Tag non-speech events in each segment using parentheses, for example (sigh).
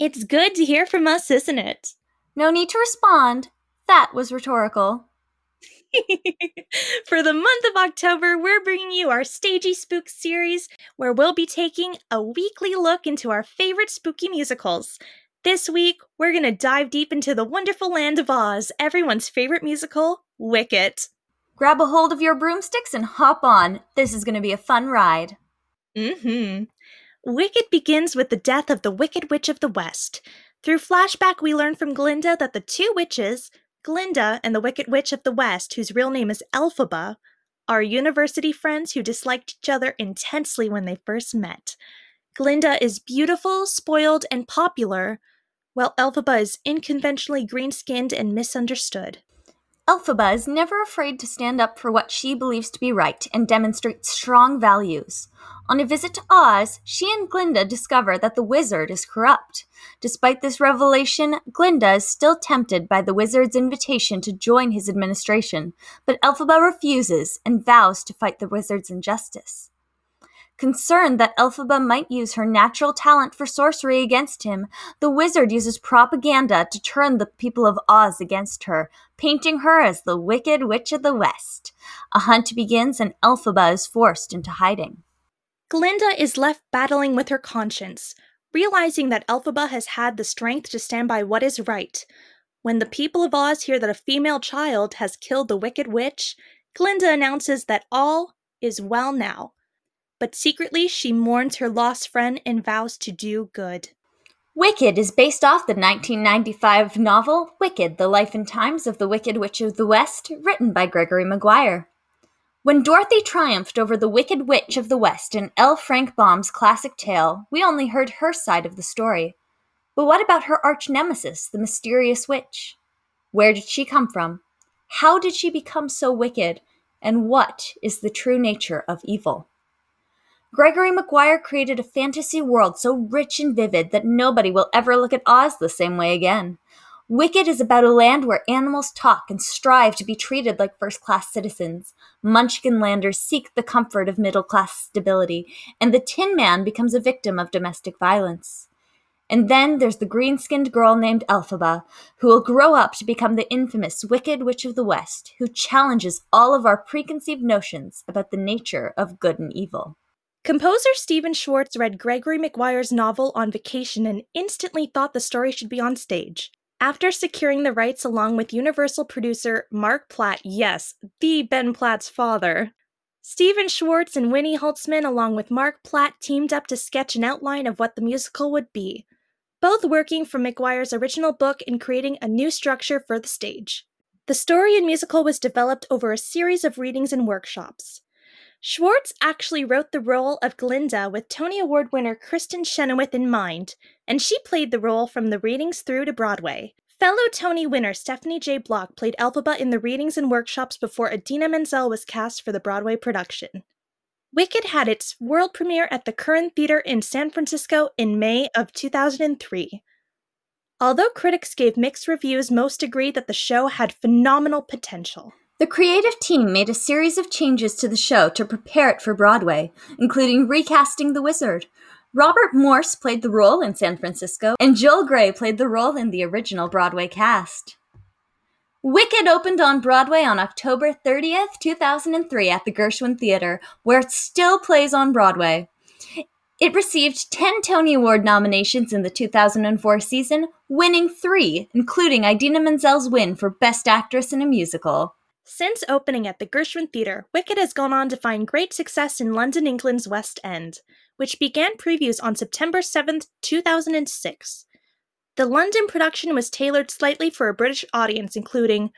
It's good to hear from us, isn't it? No need to respond. That was rhetorical. (laughs) For the month of October, we're bringing you our Stagey Spook series, where we'll be taking a weekly look into our favorite spooky musicals. This week, we're going to dive deep into the wonderful land of Oz, everyone's favorite musical, Wicked. Grab a hold of your broomsticks and hop on. This is going to be a fun ride. Mm-hmm. Wicked begins with the death of the Wicked Witch of the West. Through flashback, we learn from Glinda that the two witches, Glinda and the Wicked Witch of the West, whose real name is Elphaba, are university friends who disliked each other intensely when they first met. Glinda is beautiful, spoiled, and popular, while Elphaba is unconventionally green skinned and misunderstood. Elphaba is never afraid to stand up for what she believes to be right and demonstrate strong values. On a visit to Oz, she and Glinda discover that the wizard is corrupt. Despite this revelation, Glinda is still tempted by the wizard's invitation to join his administration, but Elphaba refuses and vows to fight the wizard's injustice. Concerned that Elphaba might use her natural talent for sorcery against him, the wizard uses propaganda to turn the people of Oz against her, painting her as the Wicked Witch of the West. A hunt begins and Elphaba is forced into hiding. Glinda is left battling with her conscience, realizing that Elphaba has had the strength to stand by what is right. When the people of Oz hear that a female child has killed the Wicked Witch, Glinda announces that all is well now but secretly she mourns her lost friend and vows to do good. Wicked is based off the 1995 novel Wicked The Life and Times of the Wicked Witch of the West, written by Gregory Maguire. When Dorothy triumphed over the Wicked Witch of the West in L. Frank Baum's classic tale, we only heard her side of the story. But what about her arch nemesis, the mysterious witch? Where did she come from? How did she become so wicked? And what is the true nature of evil? Gregory Maguire created a fantasy world so rich and vivid that nobody will ever look at Oz the same way again. Wicked is about a land where animals talk and strive to be treated like first class citizens. Munchkinlanders seek the comfort of middle class stability, and the Tin Man becomes a victim of domestic violence. And then there's the green skinned girl named Elphaba, who will grow up to become the infamous Wicked Witch of the West, who challenges all of our preconceived notions about the nature of good and evil. Composer Stephen Schwartz read Gregory Maguire's novel on vacation and instantly thought the story should be on stage. After securing the rights along with Universal producer Mark Platt, yes, the Ben Platt's father, Stephen Schwartz and Winnie Holzman, along with Mark Platt, teamed up to sketch an outline of what the musical would be, both working from Maguire's original book and creating a new structure for the stage. The story and musical was developed over a series of readings and workshops. Schwartz actually wrote the role of Glinda with Tony Award winner Kristin Chenoweth in mind, and she played the role from the readings through to Broadway. Fellow Tony winner Stephanie J. Block played Elphaba in the readings and workshops before Idina Menzel was cast for the Broadway production. Wicked had its world premiere at the Curran Theater in San Francisco in May of 2003. Although critics gave mixed reviews, most agreed that the show had phenomenal potential. The creative team made a series of changes to the show to prepare it for Broadway, including recasting the wizard. Robert Morse played the role in San Francisco, and Joel Grey played the role in the original Broadway cast. Wicked opened on Broadway on October 30th, 2003 at the Gershwin Theater, where it still plays on Broadway. It received 10 Tony Award nominations in the 2004 season, winning three, including Idina Menzel's win for Best Actress in a Musical. Since opening at the Gershwin Theatre, Wicked has gone on to find great success in London, England's West End, which began previews on September 7, 2006. The London production was tailored slightly for a British audience, including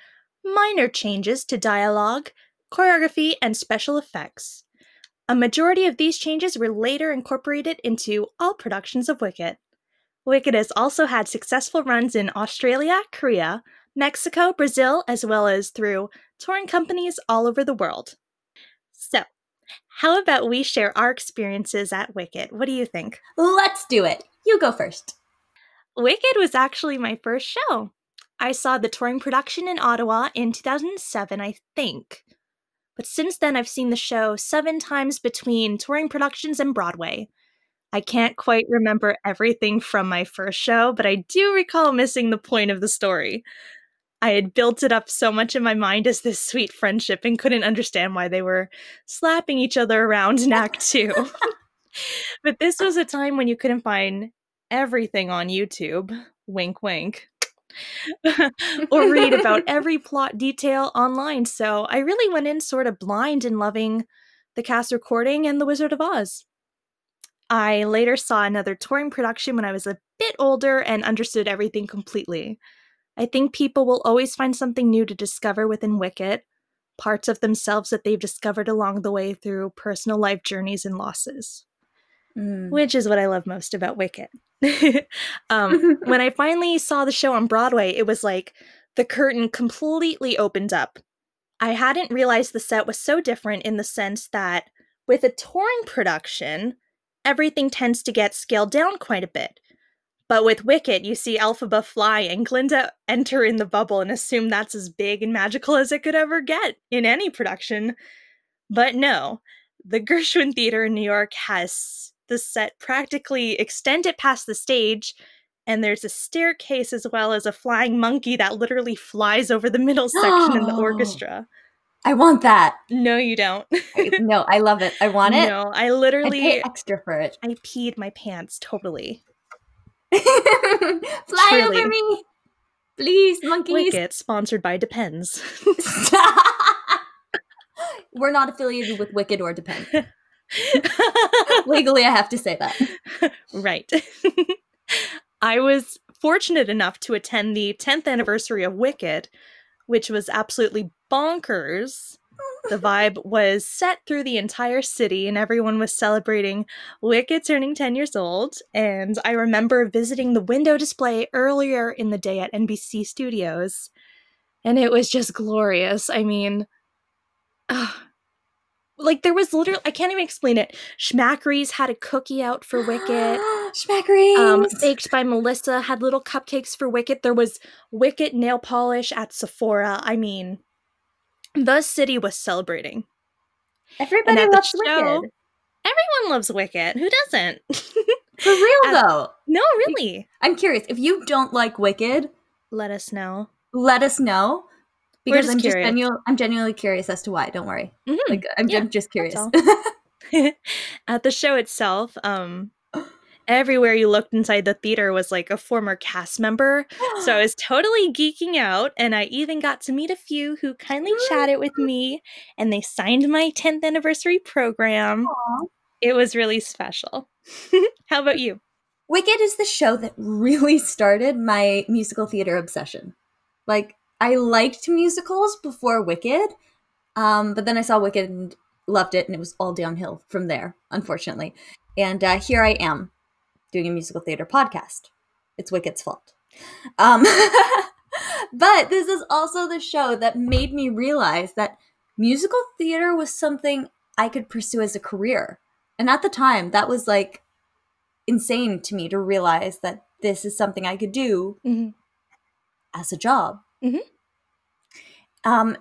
minor changes to dialogue, choreography, and special effects. A majority of these changes were later incorporated into all productions of Wicked. Wicked has also had successful runs in Australia, Korea, Mexico, Brazil, as well as through touring companies all over the world. So, how about we share our experiences at Wicked? What do you think? Let's do it. You go first. Wicked was actually my first show. I saw the touring production in Ottawa in 2007, I think. But since then, I've seen the show seven times between touring productions and Broadway. I can't quite remember everything from my first show, but I do recall missing the point of the story. I had built it up so much in my mind as this sweet friendship and couldn't understand why they were slapping each other around in Act Two. but this was a time when you couldn't find everything on YouTube. Wink, wink. (laughs) or read about (laughs) every plot detail online. So I really went in sort of blind and loving the cast recording and The Wizard of Oz. I later saw another touring production when I was a bit older and understood everything completely. I think people will always find something new to discover within Wicked, parts of themselves that they've discovered along the way through personal life journeys and losses, Mm. which is what I love most about Wicked. (laughs) um, when I finally saw the show on Broadway, it was like the curtain completely opened up. I hadn't realized the set was so different in the sense that with a touring production, everything tends to get scaled down quite a bit. But with Wicked, you see Elphaba fly and Glinda enter in the bubble and assume that's as big and magical as it could ever get in any production. But no, the Gershwin Theater in New York has the set practically extended past the stage, and there's a staircase as well as a flying monkey that literally flies over the middle (gasps) section in the orchestra. I want that. No, you don't. I- no, I love it. I want (laughs) it. No, I literally pay extra for it. I peed my pants totally. (laughs) Fly Truly. over me, please, monkeys. Wicked, sponsored by Depends. (laughs) We're not affiliated with Wicked or Depend. (laughs) Legally, I have to say that. right. I was fortunate enough to attend the 10th anniversary of Wicked, which was absolutely bonkers. The vibe was set through the entire city, and everyone was celebrating Wicked turning 10 years old. And I remember visiting the window display earlier in the day at NBC Studios, and it was just glorious. I mean, like there was literally, I can't even explain it. Schmackary's had a cookie out for Wicked. (gasps) Schmackary's. Um, Baked by Melissa had little cupcakes for Wicked. There was Wicked nail polish at Sephora. I mean, the city was celebrating. Everybody loves show- Wicked. Everyone loves Wicked. Who doesn't? For real, (laughs) at- though. no, really. I'm curious. If you don't like Wicked, Let us know. let us know. Because just I'm just genu- I'm genuinely curious as to why. Don't worry. Mhm. Like I'm, Yeah, I'm just curious. (laughs) (laughs) at the show itself, um, everywhere you looked inside the theater was like a former cast member. So I (gasps) was totally geeking out, and I even got to meet a few who kindly chatted with me, and they signed my 10th anniversary program. Aw. It was really special. (laughs) How about you? Wicked is the show that really started my musical theater obsession. Like I liked musicals before Wicked, um, but then I saw Wicked and loved it, and it was all downhill from there, unfortunately. And uh, here I am doing a musical theater podcast. It's Wicked's fault. Um, (laughs) but this is also the show that made me realize that musical theater was something I could pursue as a career. And at the time, that was like insane to me to realize that this is something I could do Mhm. as a job. Mhm. Um,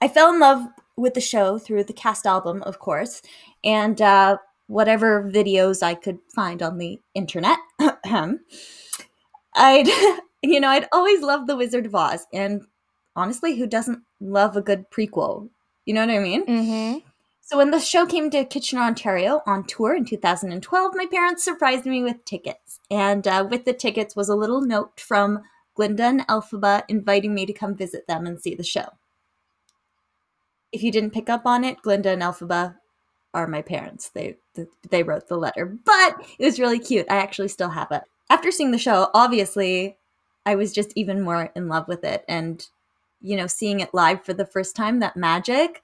I fell in love with the show through the cast album, of course, and uh, whatever videos I could find on the internet. (clears throat) I'd, (laughs) you know, I'd always loved The Wizard of Oz, and honestly, who doesn't love a good prequel? You know what I mean? Mm-hmm. So when the show came to Kitchener, Ontario on tour in 2012, my parents surprised me with tickets. And uh, with the tickets was a little note from Glinda and Elphaba inviting me to come visit them and see the show. If you didn't pick up on it, Glinda and Elphaba are my parents. They they wrote the letter, but it was really cute. I actually still have it. After seeing the show, obviously, I was just even more in love with it and you know, seeing it live for the first time, that magic,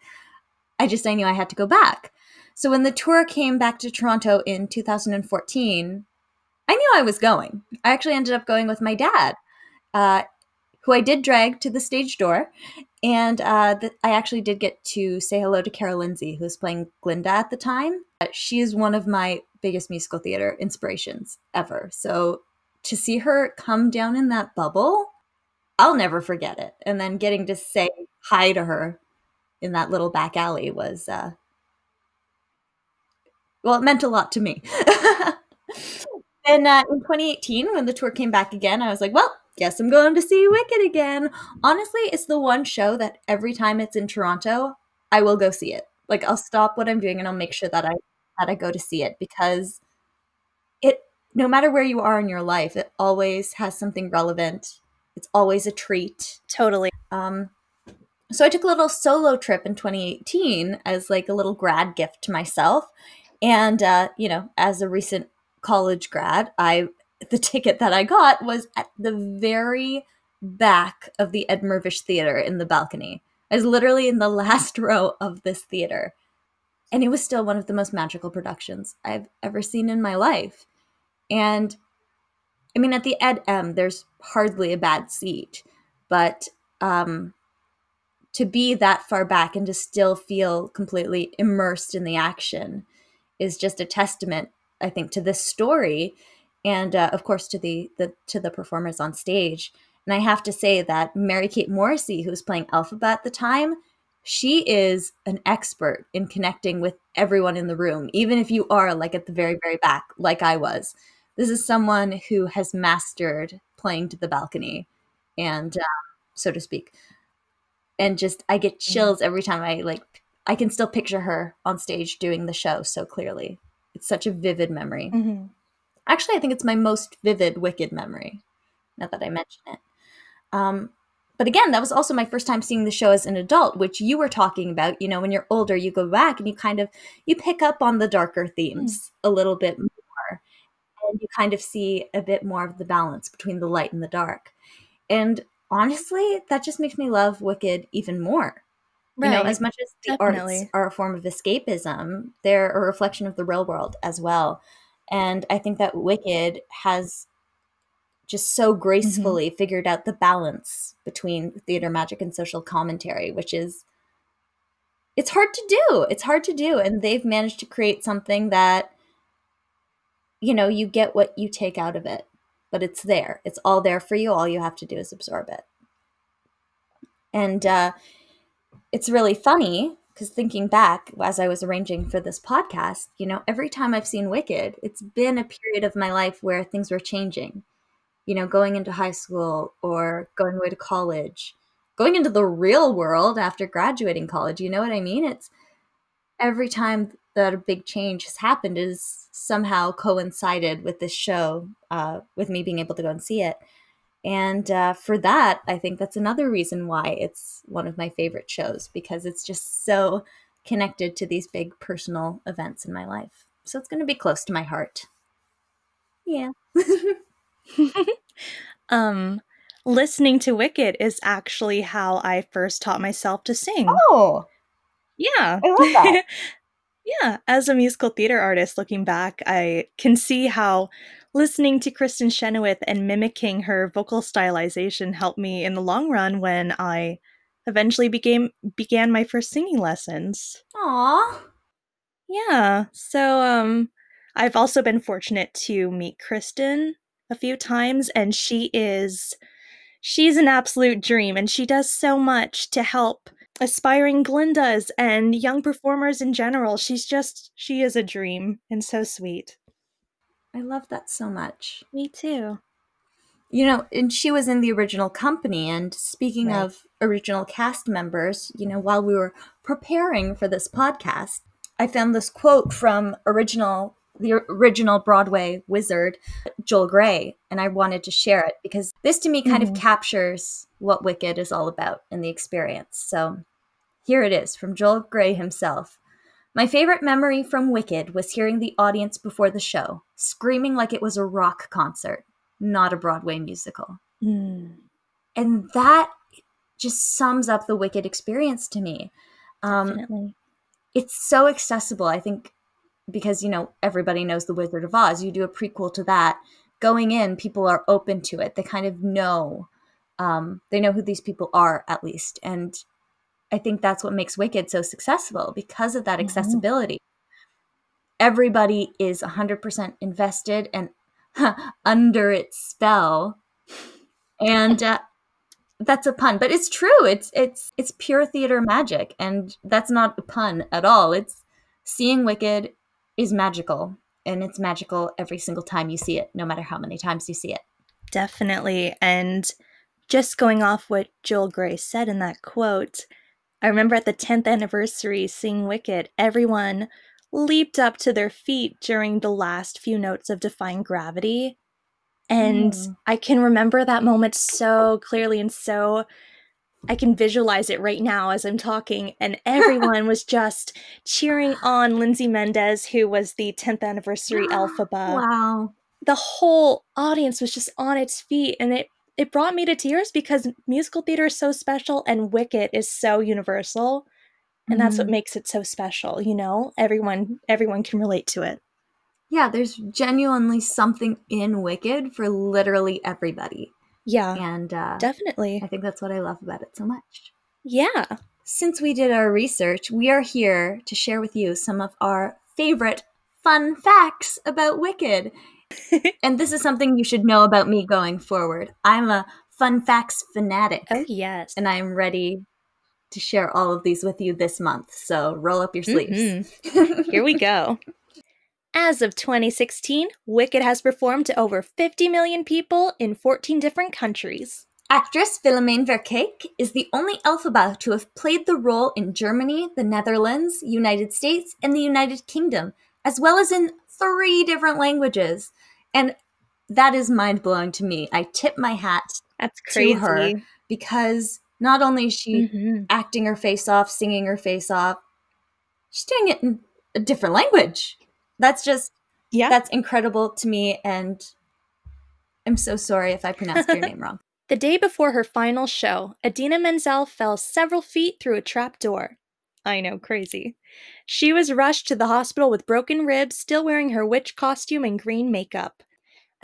I just I knew I had to go back. So when the tour came back to Toronto in 2014, I knew I was going. I actually ended up going with my dad, uh, who I did drag to the stage door, and uh, I actually did get to say hello to Kara Lindsay, who was playing Glinda at the time. Uh, She is one of my biggest musical theater inspirations ever. So to see her come down in that bubble, I'll never forget it. And then getting to say hi to her in that little back alley was uh well it meant a lot to me (laughs) and uh, in 2018, when the tour came back again, I was like, well, guess I'm going to see Wicked again. Honestly, it's the one show that every time it's in Toronto, I will go see it. Like I'll stop what I'm doing and I'll make sure that I that I go to see it because it no matter where you are in your life, it always has something relevant. It's always a treat. Totally. Um, so I took a little solo trip in 2018 as like a little grad gift to myself. And uh, you know, as a recent college grad, I the ticket that I got was at the very back of the Ed Mirvish Theater in the balcony. I was literally in the (laughs) last row of this theater. And it was still one of the most magical productions I've ever seen in my life. And I mean, at the Ed M, there's hardly a bad seat, but um, to be that far back and to still feel completely immersed in the action is just a testament, I think, to this story, and uh, of course to the, the to the performers on stage. And I have to say that Mary Kate Morrissey, who was playing Elphaba at the time, she is an expert in connecting with everyone in the room, even if you are like at the very, very back, like I was. This is someone who has mastered playing to the balcony, and uh, so to speak. And just, I get Mm-hmm. chills every time I like. I can still picture her on stage doing the show so clearly. It's such a vivid memory. Mm-hmm. Actually, I think it's my most vivid Wicked memory. Now that I mention it. Um, but again, that was also my first time seeing the show as an adult, which you were talking about. You know, when you're older, you go back and you kind of you pick up on the darker themes a little bit more, and you kind of see a bit more of the balance between the light and the dark. And honestly, that just makes me love Wicked even more. You know, as much as the arts are a form of escapism, they're a reflection of the real world as well. And I think that Wicked has just so gracefully figured out the balance between theater magic and social commentary, which is it's hard to do. It's hard to do. And they've managed to create something that, you know, you get what you take out of it, but it's there. It's all there for you. All you have to do is absorb it. And uh, it's really funny because thinking back as I was arranging for this podcast, you know, every time I've seen Wicked, it's been a period of my life where things were changing. You know, going into high school or going away to college, going into the real world after graduating college. You know what I mean? It's every time that a big change has happened is somehow coincided with this show, uh, with me being able to go and see it. And uh, for that, I think that's another reason why it's one of my favorite shows because it's just so connected to these big personal events in my life. So it's going to be close to my heart. Yeah. (laughs) um, listening to Wicked is actually how I first taught myself to sing. Oh, Yeah. I love that. (laughs) yeah. As a musical theater artist, looking back, I can see how listening to Kristin Chenoweth and mimicking her vocal stylization helped me in the long run when I eventually became began my first singing lessons. Aw. Yeah. So um I've also been fortunate to meet Kristin a few times and she is she's an absolute dream and she does so much to help aspiring Glindas and young performers in general. She's just she is a dream and so sweet. I love that so much. Me too. You know, and she was in the original company. And speaking Right. of original cast members, you know, while we were preparing for this podcast, I found this quote from original the original Broadway wizard Joel Grey, and I wanted to share it because this to me kind of Mhm. captures what Wicked is all about in the experience. So here it is from Joel Grey himself. My favorite memory from Wicked was hearing the audience before the show, screaming like it was a rock concert, not a Broadway musical. Mm, And that just sums up the Wicked experience to me. Um, definitely. it's so accessible, I think, because, you know, everybody knows The Wizard of Oz. You do a prequel to that. Going in, people are open to it. They kind of know. Um, they know who these people are, at least. And I think that's what makes Wicked so successful because of that Mhm. accessibility. Everybody is 100% invested and (laughs) under its spell. And uh, that's a pun, but it's true. It's it's it's pure theater magic and that's not a pun at all. It's seeing Wicked is magical and it's magical every single time you see it, no matter how many times you see it. Definitely. And just going off what Joel Grey said in that quote, I remember at the 10th anniversary seeing Wicked, everyone leaped up to their feet during the last few notes of Defying Gravity. And Mm. I can remember that moment so clearly and so I can visualize it right now as I'm talking. And everyone was (laughs) just cheering on Lindsay Mendez, who was the 10th anniversary (gasps) Elphaba wow. the whole audience was just on its feet and it it brought me to tears because musical theater is so special and wicked is so universal and that's what Mhm. makes it so special you know everyone everyone can relate to it Yeah, there's genuinely something in Wicked for literally everybody. Yeah And uh, definitely I think that's what I love about it so much. yeah Since we did our research, we are here to share with you some of our favorite fun facts about Wicked. (laughs) and this is something you should know about me going forward. I'm a fun facts fanatic, oh yes and I'm ready to share all of these with you this month. So roll up your sleeves. Here we go. (laughs) As of 2016, Wicked has performed to over 50 million people in 14 different countries. Actress Philomene Verkeek is the only Elphaba to have played the role in Germany, the Netherlands, United States, and the United Kingdom, as well as in three different languages. And that is mind blowing to me. I tip my hat That's To crazy. her. because not only is she Mhm. acting her face off, singing her face off, she's doing it in a different language. That's just, Yeah. that's incredible to me. And I'm so sorry if I pronounced your (laughs) name wrong. The day before her final show, Idina Menzel fell several feet through a trap door. I know, crazy. She was rushed to the hospital with broken ribs, still wearing her witch costume and green makeup.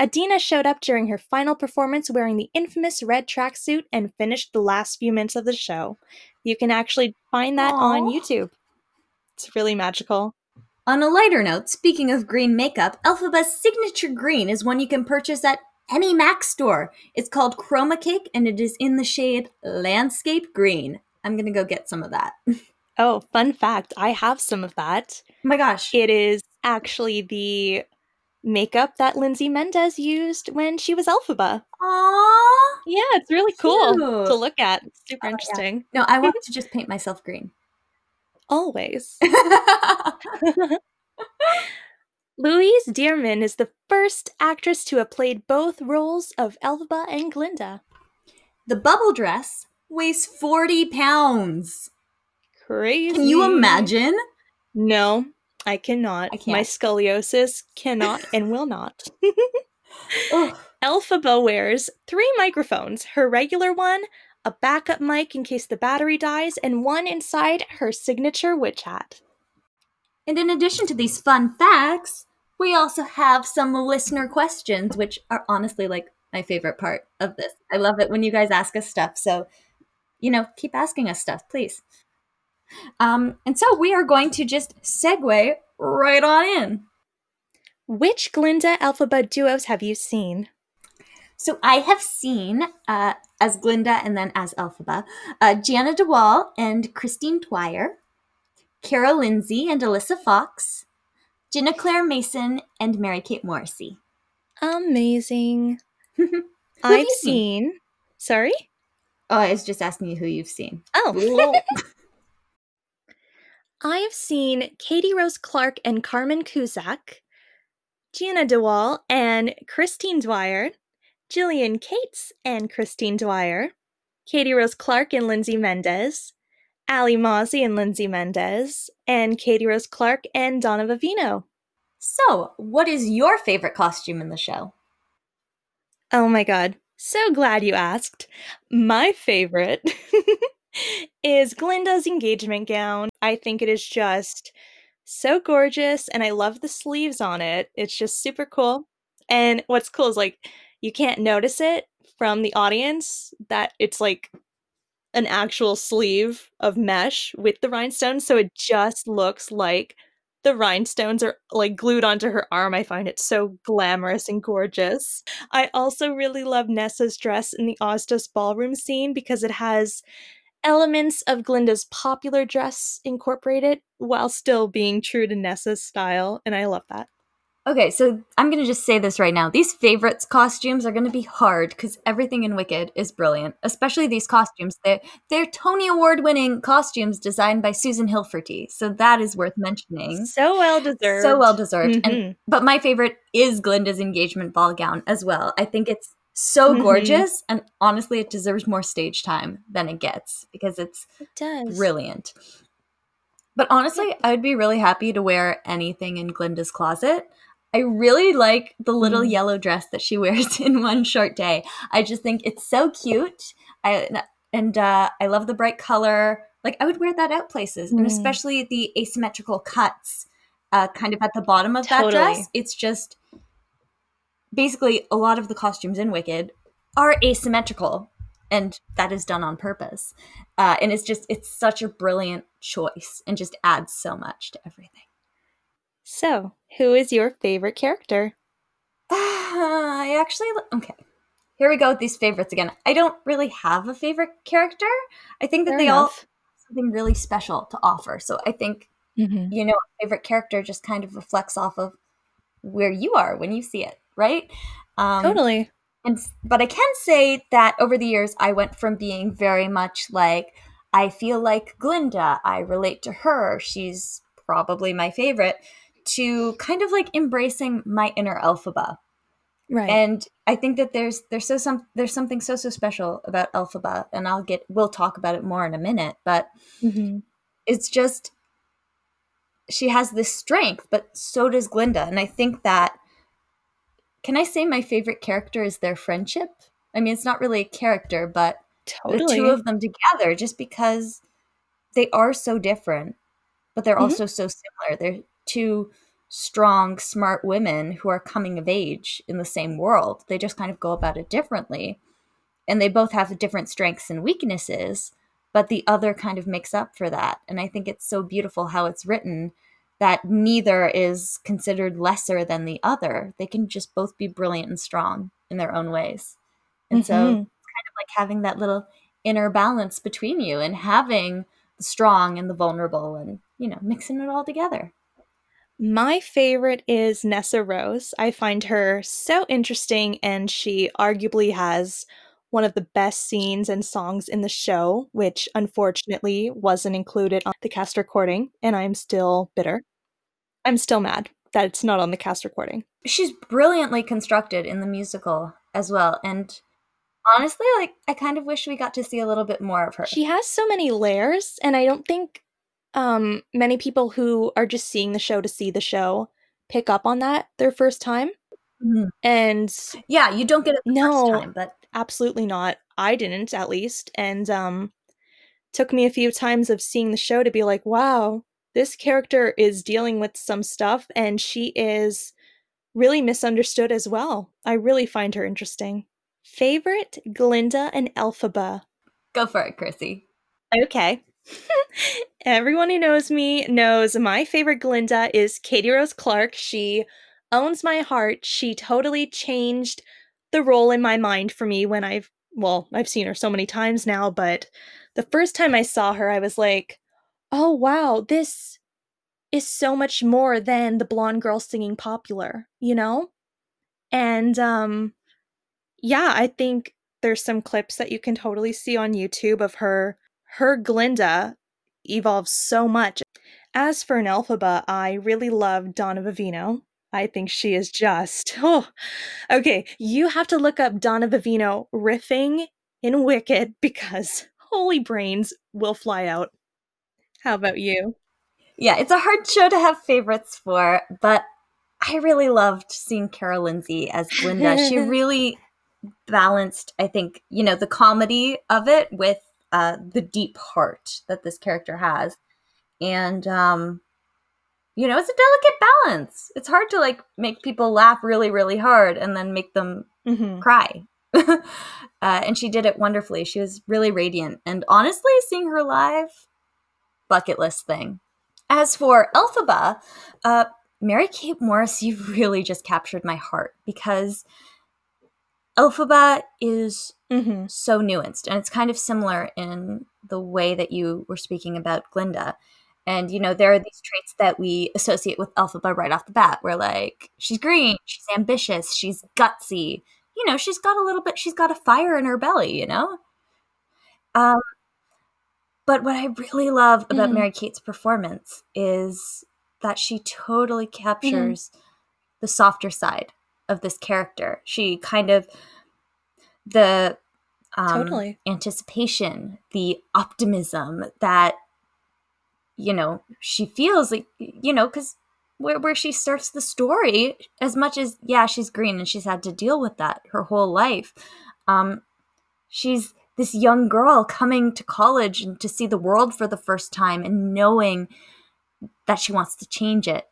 Idina showed up during her final performance wearing the infamous red tracksuit and finished the last few minutes of the show. You can actually find that on YouTube. It's really magical. On a lighter note, speaking of green makeup, Elphaba's signature green is one you can purchase at any MAC store. It's called Chroma Cake and it is in the shade Landscape Green. I'm gonna go get some of that. (laughs) Oh, fun fact I have some of that. Oh my gosh. It is actually the makeup that Lindsay Mendez used when she was Elphaba. Aww. Yeah, it's really cool Cute. to look at. It's super Oh, yeah. interesting. No, I want (laughs) to just paint myself green. Always. (laughs) Louise Dearman is the first actress to have played both roles of Elphaba and Glinda. the bubble dress weighs 40 pounds. Crazy. Can you imagine? No, I cannot. I My can't. scoliosis cannot and will not. (laughs) Elphaba wears three microphones her regular one, a backup mic in case the battery dies, and one inside her signature witch hat. And in addition to these fun facts, we also have some listener questions, which are honestly like my favorite part of this. I love it when you guys ask us stuff. So, you know, keep asking us stuff, please. Um, and so we are going to just segue right on in. Which Glinda Elphaba duos have you seen? So I have seen uh, as Glinda and then as Elphaba, uh, Jeanna de Waal and Christine Dwyer, Kara Lindsay and Alyssa Fox, Ginna Claire Mason and Mary Kate Morrissey. Amazing. (laughs) I've seen? seen. Sorry? Oh, I was just asking you who you've seen. Oh. (laughs) I have seen Katie Rose Clark and Carmen Cusack, Gina DeWall and Christine Dwyer, Jillian Cates and Christine Dwyer, Katie Rose Clark and Lindsay Mendez, Alli Mauzey and Lindsay Mendez, and Katie Rose Clark and Donna Vivino. So, what is your favorite costume in the show? Oh my god. So glad you asked. My favorite (laughs) is Glinda's engagement gown. I think it is just so gorgeous and I love the sleeves on it. It's just super cool. And what's cool is like you can't notice it from the audience that it's like an actual sleeve of mesh with the rhinestones so it just looks like the rhinestones are like glued onto her arm. I find it so glamorous and gorgeous. I also really love Nessa's dress in the Ozdust ballroom scene because it has elements of Glinda's popular dress incorporated while still being true to Nessa's style, and I love that. Okay, so I'm going to just say this right now. These favorites costumes are going to be hard because everything in Wicked is brilliant, especially these costumes. They're, they're Tony Award winning costumes designed by Susan Hilferty. So that is worth mentioning. So well deserved. So well deserved. Mhm. And But my favorite is Glinda's engagement ball gown as well. I think it's so Mhm. gorgeous. And honestly, it deserves more stage time than it gets because it's It does. brilliant. But honestly, I would be really happy to wear anything in Glinda's closet. I really like the little Mm. yellow dress that she (laughs) wears in one short day. I just think it's so cute. I and uh, I love the bright color. Like I would wear that out places, and Mm. especially the asymmetrical cuts, uh, kind of at the bottom of that dress. It's just basically a lot of the costumes in Wicked are asymmetrical, and that is done on purpose. Uh, and it's just it's such a brilliant choice, and just adds so much to everything. So, who is your favorite character? (sighs) I actually okay. Here we go with these favorites again. I don't really have a favorite character. I think that Fair they all have something really special to offer. So I think Mhm. you know, a favorite character just kind of reflects off of where you are when you see it, right? Um, Totally. and but I can say that over the years I went from being very much like I feel like Glinda, I relate to her, she's probably my favorite, to kind of like embracing my inner Elphaba. Right. And I think that there's there's so some there's something so so special about Elphaba, and I'll get we'll talk about it more in a minute, but Mhm. it's just she has this strength, but so does Glinda. And I think that can I say my favorite character is their friendship? I mean, it's not really a character, but Totally. the two of them together, just because they are so different, but they're Mhm. also so similar. They're two strong, smart women who are coming of age in the same world. They just kind of go about it differently. And they both have different strengths and weaknesses, but the other kind of makes up for that. And I think it's so beautiful how it's written that neither is considered lesser than the other. They can just both be brilliant and strong in their own ways. And so Mhm. kind of like having that little inner balance between you and having the strong and the vulnerable and, you know, mixing it all together. My favorite is Nessa Rose. I find her so interesting, and she arguably has one of the best scenes and songs in the show, which unfortunately wasn't included on the cast recording, and I'm still bitter. I'm still mad that it's not on the cast recording. She's brilliantly constructed in the musical as well. And honestly, like, I kind of wish we got to see a little bit more of her. She has so many layers, and I don't think um, many people who are just seeing the show to see the show pick up on that their first time. Mhm. And Yeah, you don't get it the No. first time, but absolutely not. I didn't, at least. And um, took me a few times of seeing the show to be like, wow, this character is dealing with some stuff, and she is really misunderstood as well. I really find her interesting. Favorite Glinda and Elphaba. go for it, Chrissy. Okay. (laughs) Everyone who knows me knows my favorite Glinda is Katie Rose Clark. She owns my heart. She totally changed the role in my mind for me when I've, well, I've seen her so many times now, but the first time I saw her, I was like, oh wow, this is so much more than the blonde girl singing popular, you know? And, um, yeah, I think there's some clips that you can totally see on YouTube of her her Glinda evolves so much. As for an Elphaba, I really love Donna Vivino. I think she is just (laughs) oh okay. You have to look up Donna Vivino riffing in Wicked (laughs) because holy brains will fly out. How about you? Yeah, it's a hard show to have favorites for, but I really loved seeing Kara Lindsay as Glinda. she (laughs) really balanced, I think, you know, the comedy of it with uh, the deep heart that this character has. And, um, you know, it's a delicate balance. It's hard to like make people laugh really, really hard and then make them Mhm. cry. (laughs) uh, and she did it wonderfully. She was really radiant. And honestly, seeing her live, bucket list thing. As for Elphaba, uh, Mary Kate Morris, you've really just captured my heart because Elphaba is Mhm. so nuanced and it's kind of similar in the way that you were speaking about Glinda. And you know, there are these traits that we associate with Elphaba right off the bat. We're like, she's green, she's ambitious, she's gutsy. You know, she's got a little bit, she's got a fire in her belly. You know. Um, but what I really love about Mhm. Mary Kate's performance is that she totally captures the softer side of this character. She kind of the um, Totally. anticipation, the optimism that you know she feels like you know because where where she starts the story, as much as yeah she's green and she's had to deal with that her whole life. Um, she's this young girl coming to college and to see the world for the first time and knowing that she wants to change it.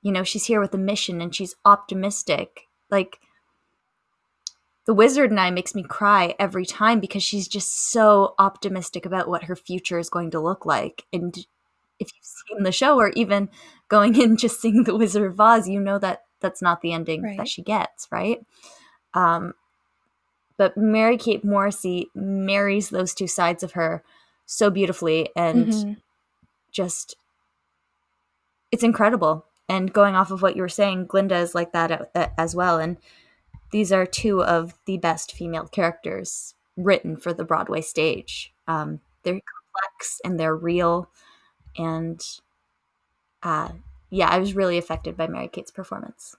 You know, she's here with a mission and she's optimistic. Like the wizard and I makes me cry every time because she's just so optimistic about what her future is going to look like. And if you've seen the show or even going in (laughs) just seeing the Wizard of Oz, you know that that's not the ending Right. that she gets, right? Um, but Mary Kate Morrissey marries those two sides of her so beautifully and Mhm. just it's incredible. And going off of what you were saying, Glinda is like that a- a- as well. And these are two of the best female characters written for the Broadway stage. Um, they're complex and they're real. And uh, yeah, I was really affected by Mary Kate's performance.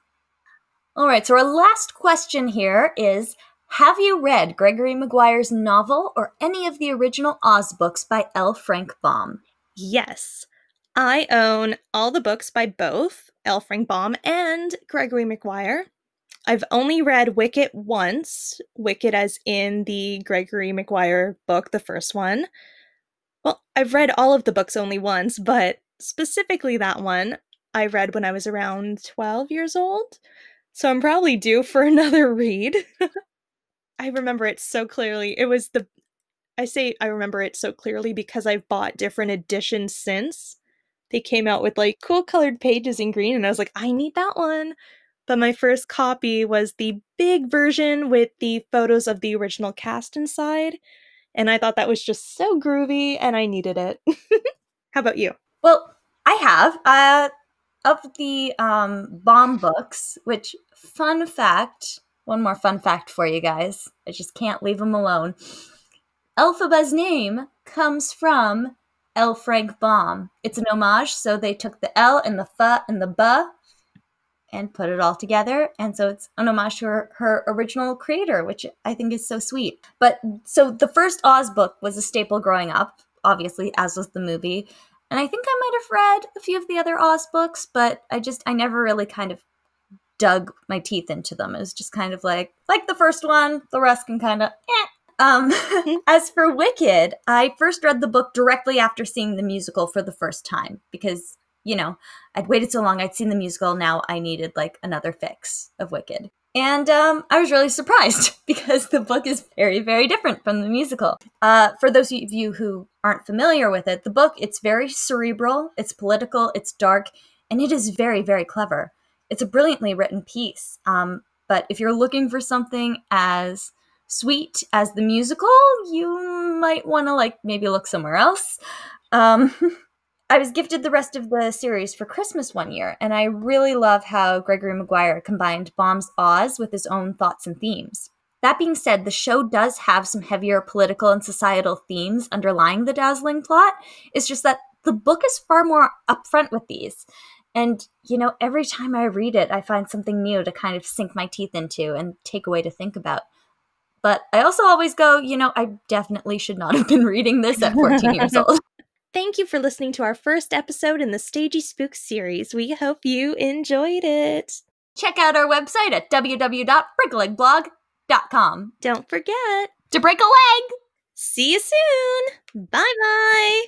All right, so our last question here is Have you read Gregory Maguire's novel or any of the original Oz books by L. Frank Baum? Yes. I own all the books by both L. Frank Baum and Gregory Maguire. I've only read Wicked once, Wicked as in the Gregory Maguire book, the first one. Well, I've read all of the books only once, but specifically that one I read when I was around 12 years old. So I'm probably due for (laughs) another read. (laughs) I remember it so clearly. It was the I say I remember it so clearly because I've bought different editions since. They came out with like cool colored pages in green, and I was like, I need that one. But my first copy was the big version with the photos of the original cast inside. And I thought that was just so groovy, and I needed it. (laughs) How about you? Well, I have. Uh, of the um, Baum books, which, fun fact, one more fun fact for you guys. I just can't leave them alone. Elphaba's name comes from L. Frank Baum. It's an homage, so they took the L and the F and the B and put it all together. And so it's an homage to her, her original creator, which I think is so sweet. But so the first Oz book was a staple growing up, obviously, as was the movie. And I think I might have read a few of the other Oz books, but I just, I never really kind of dug my teeth into them. It was just kind of like, like the first one, the rest can kind of, eh. Um, (laughs) as for Wicked, I first read the book directly after seeing the musical for the first time because, you know, I'd waited so long, I'd seen the musical, now I needed like another fix of Wicked. And um, I was really surprised (laughs) because the book is very, very different from the musical. Uh, for those of you who aren't familiar with it, the book it's very cerebral, it's political, it's dark, and it is very, very clever. It's a brilliantly written piece. Um, but if you're looking for something as sweet as the musical, you might want to like maybe look somewhere else. Um, (laughs) I was gifted the rest of the series for Christmas one year, and I really love how Gregory Maguire combined Baum's Oz with his own thoughts and themes. That being said, the show does have some heavier political and societal themes underlying the dazzling plot. It's just that the book is far more upfront with these. And, you know, every time I read it, I find something new to kind of sink my teeth into and take away to think about. But I also always go, you know, I definitely should not (laughs) have been reading this at 14 years (laughs) old. Thank you for listening to our first episode in the Stagey Spooks series. We hope you enjoyed it. Check out our website at www.breakalegblog.com Don't forget, to break a leg. see you soon. Bye bye.